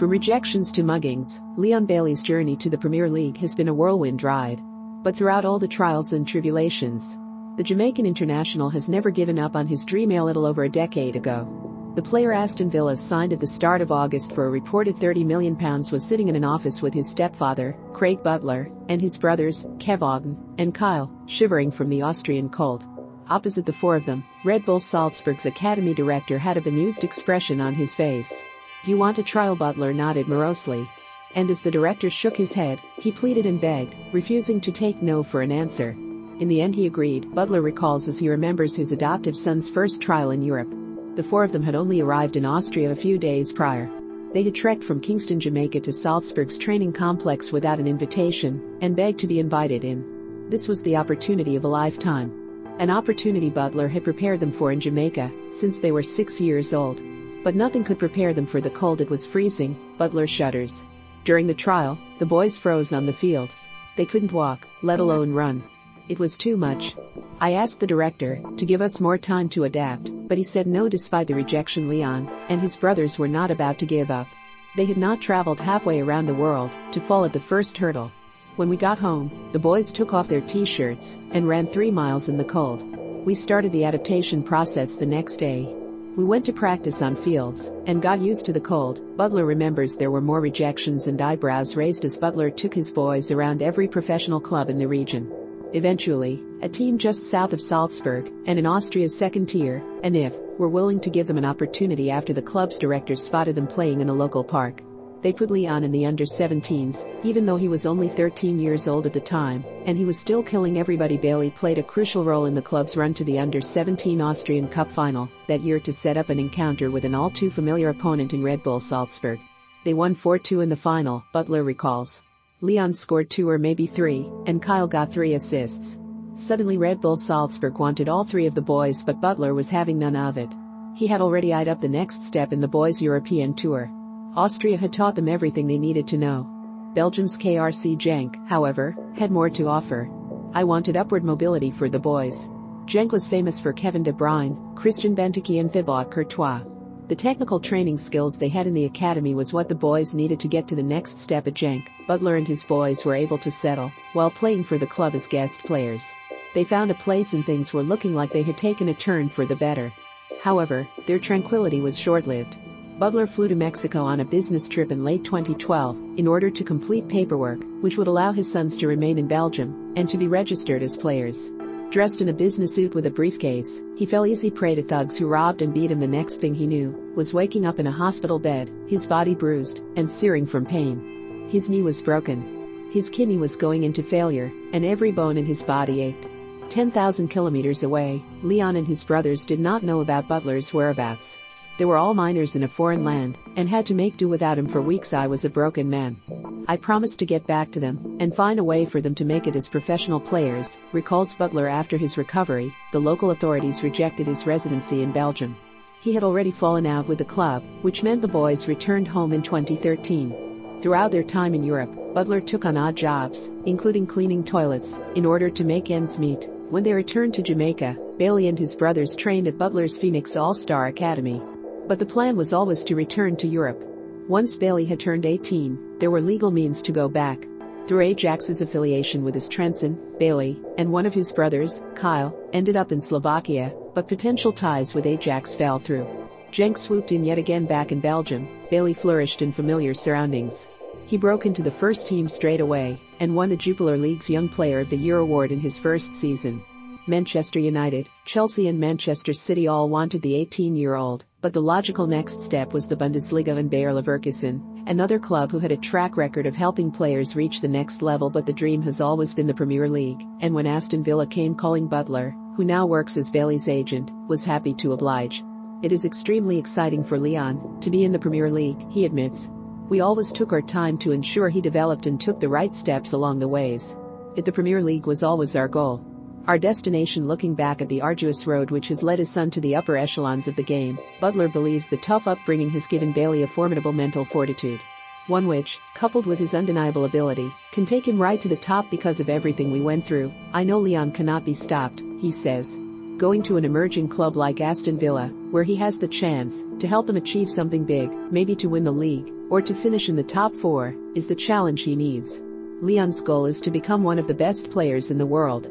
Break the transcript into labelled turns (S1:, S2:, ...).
S1: From rejections to muggings, Leon Bailey's journey to the Premier League has been a whirlwind ride. But throughout all the trials and tribulations, the Jamaican international has never given up on his dream a little over a decade ago. The player Aston Villa signed at the start of August for a reported £30 million was sitting in an office with his stepfather, Craig Butler, and his brothers, Kevaughn and Kyle, shivering from the Austrian cold. Opposite the four of them, Red Bull Salzburg's academy director had a bemused expression on his face. You want a trial Butler nodded morosely. And as the director shook his head, he pleaded and begged, refusing to take no for an answer. In the end he agreed, Butler recalls as he remembers his adoptive son's first trial in Europe. The four of them had only arrived in Austria a few days prior. They had trekked from Kingston, Jamaica to Salzburg's training complex without an invitation and begged to be invited in. This was the opportunity of a lifetime. An opportunity Butler had prepared them for in Jamaica since they were six years old. But nothing could prepare them for the cold it was freezing, Butler shudders. During the trial, the boys froze on the field. They couldn't walk, let alone run. It was too much. I asked the director to give us more time to adapt, but he said no despite the rejection Leon and his brothers were not about to give up. They had not traveled halfway around the world to fall at the first hurdle. When we got home, the boys took off their t-shirts and ran three miles in the cold. We started the adaptation process the next day. We went to practice on fields and got used to the cold. Butler remembers there were more rejections and eyebrows raised as Butler took his boys around every professional club in the region. Eventually, a team just south of Salzburg and in Austria's second tier, Anif, were willing to give them an opportunity after the club's directors spotted them playing in a local park. They put Leon in the under 17s, even though he was only 13 years old at the time, and he was still killing everybody. Bailey played a crucial role in the club's run to the under 17 Austrian Cup final that year to set up an encounter with an all too familiar opponent in Red Bull Salzburg. They won 4-2 in the final, Butler recalls. Leon scored two or maybe three, and Kyle got three assists. Suddenly Red Bull Salzburg wanted all three of the boys but Butler was having none of it. He had already eyed up the next step in the boys' European tour. Austria had taught them everything they needed to know. Belgium's KRC Genk, however, had more to offer. I wanted upward mobility for the boys. Genk was famous for Kevin De Bruyne, Christian Benteke and Thibaut Courtois. The technical training skills they had in the academy was what the boys needed to get to the next step at Genk. Butler and his boys were able to settle while playing for the club as guest players. They found a place and things were looking like they had taken a turn for the better. However, their tranquility was short-lived. Butler flew to Mexico on a business trip in late 2012 in order to complete paperwork which would allow his sons to remain in Belgium and to be registered as players. Dressed in a business suit with a briefcase, he fell easy prey to thugs who robbed and beat him the next thing he knew was waking up in a hospital bed, his body bruised and searing from pain. His knee was broken. His kidney was going into failure, and every bone in his body ached. 10,000 kilometers away, Leon and his brothers did not know about Butler's whereabouts. They were all minors in a foreign land and had to make do without him for weeks. I was a broken man. I promised to get back to them and find a way for them to make it as professional players, recalls Butler after his recovery, the local authorities rejected his residency in Belgium. He had already fallen out with the club, which meant the boys returned home in 2013. Throughout their time in Europe, Butler took on odd jobs, including cleaning toilets, in order to make ends meet. When they returned to Jamaica, Bailey and his brothers trained at Butler's Phoenix All-Star Academy. But the plan was always to return to Europe. Once Bailey had turned 18, there were legal means to go back. Through Ajax's affiliation with AS Trenčín, Bailey, and one of his brothers, Kyle, ended up in Slovakia, but potential ties with Ajax fell through. Genk swooped in yet again back in Belgium, Bailey flourished in familiar surroundings. He broke into the first team straight away and won the Jupiler League's Young Player of the Year award in his first season. Manchester United, Chelsea and Manchester City all wanted the 18-year-old, but the logical next step was the Bundesliga and Bayer Leverkusen, another club who had a track record of helping players reach the next level but the dream has always been the Premier League, and when Aston Villa came calling Butler, who now works as Bailey's agent, was happy to oblige. It is extremely exciting for Leon to be in the Premier League, he admits. We always took our time to ensure he developed and took the right steps along the ways. The Premier League was always our goal. Our destination looking back at the arduous road which has led his son to the upper echelons of the game, Butler believes the tough upbringing has given Bailey a formidable mental fortitude. One which, coupled with his undeniable ability, can take him right to the top because of everything we went through. I know Leon cannot be stopped, he says. going to an emerging club like Aston Villa, where he has the chance to help them achieve something big, maybe to win the league, or to finish in the top four, is the challenge he needs. Leon's goal is to become one of the best players in the world.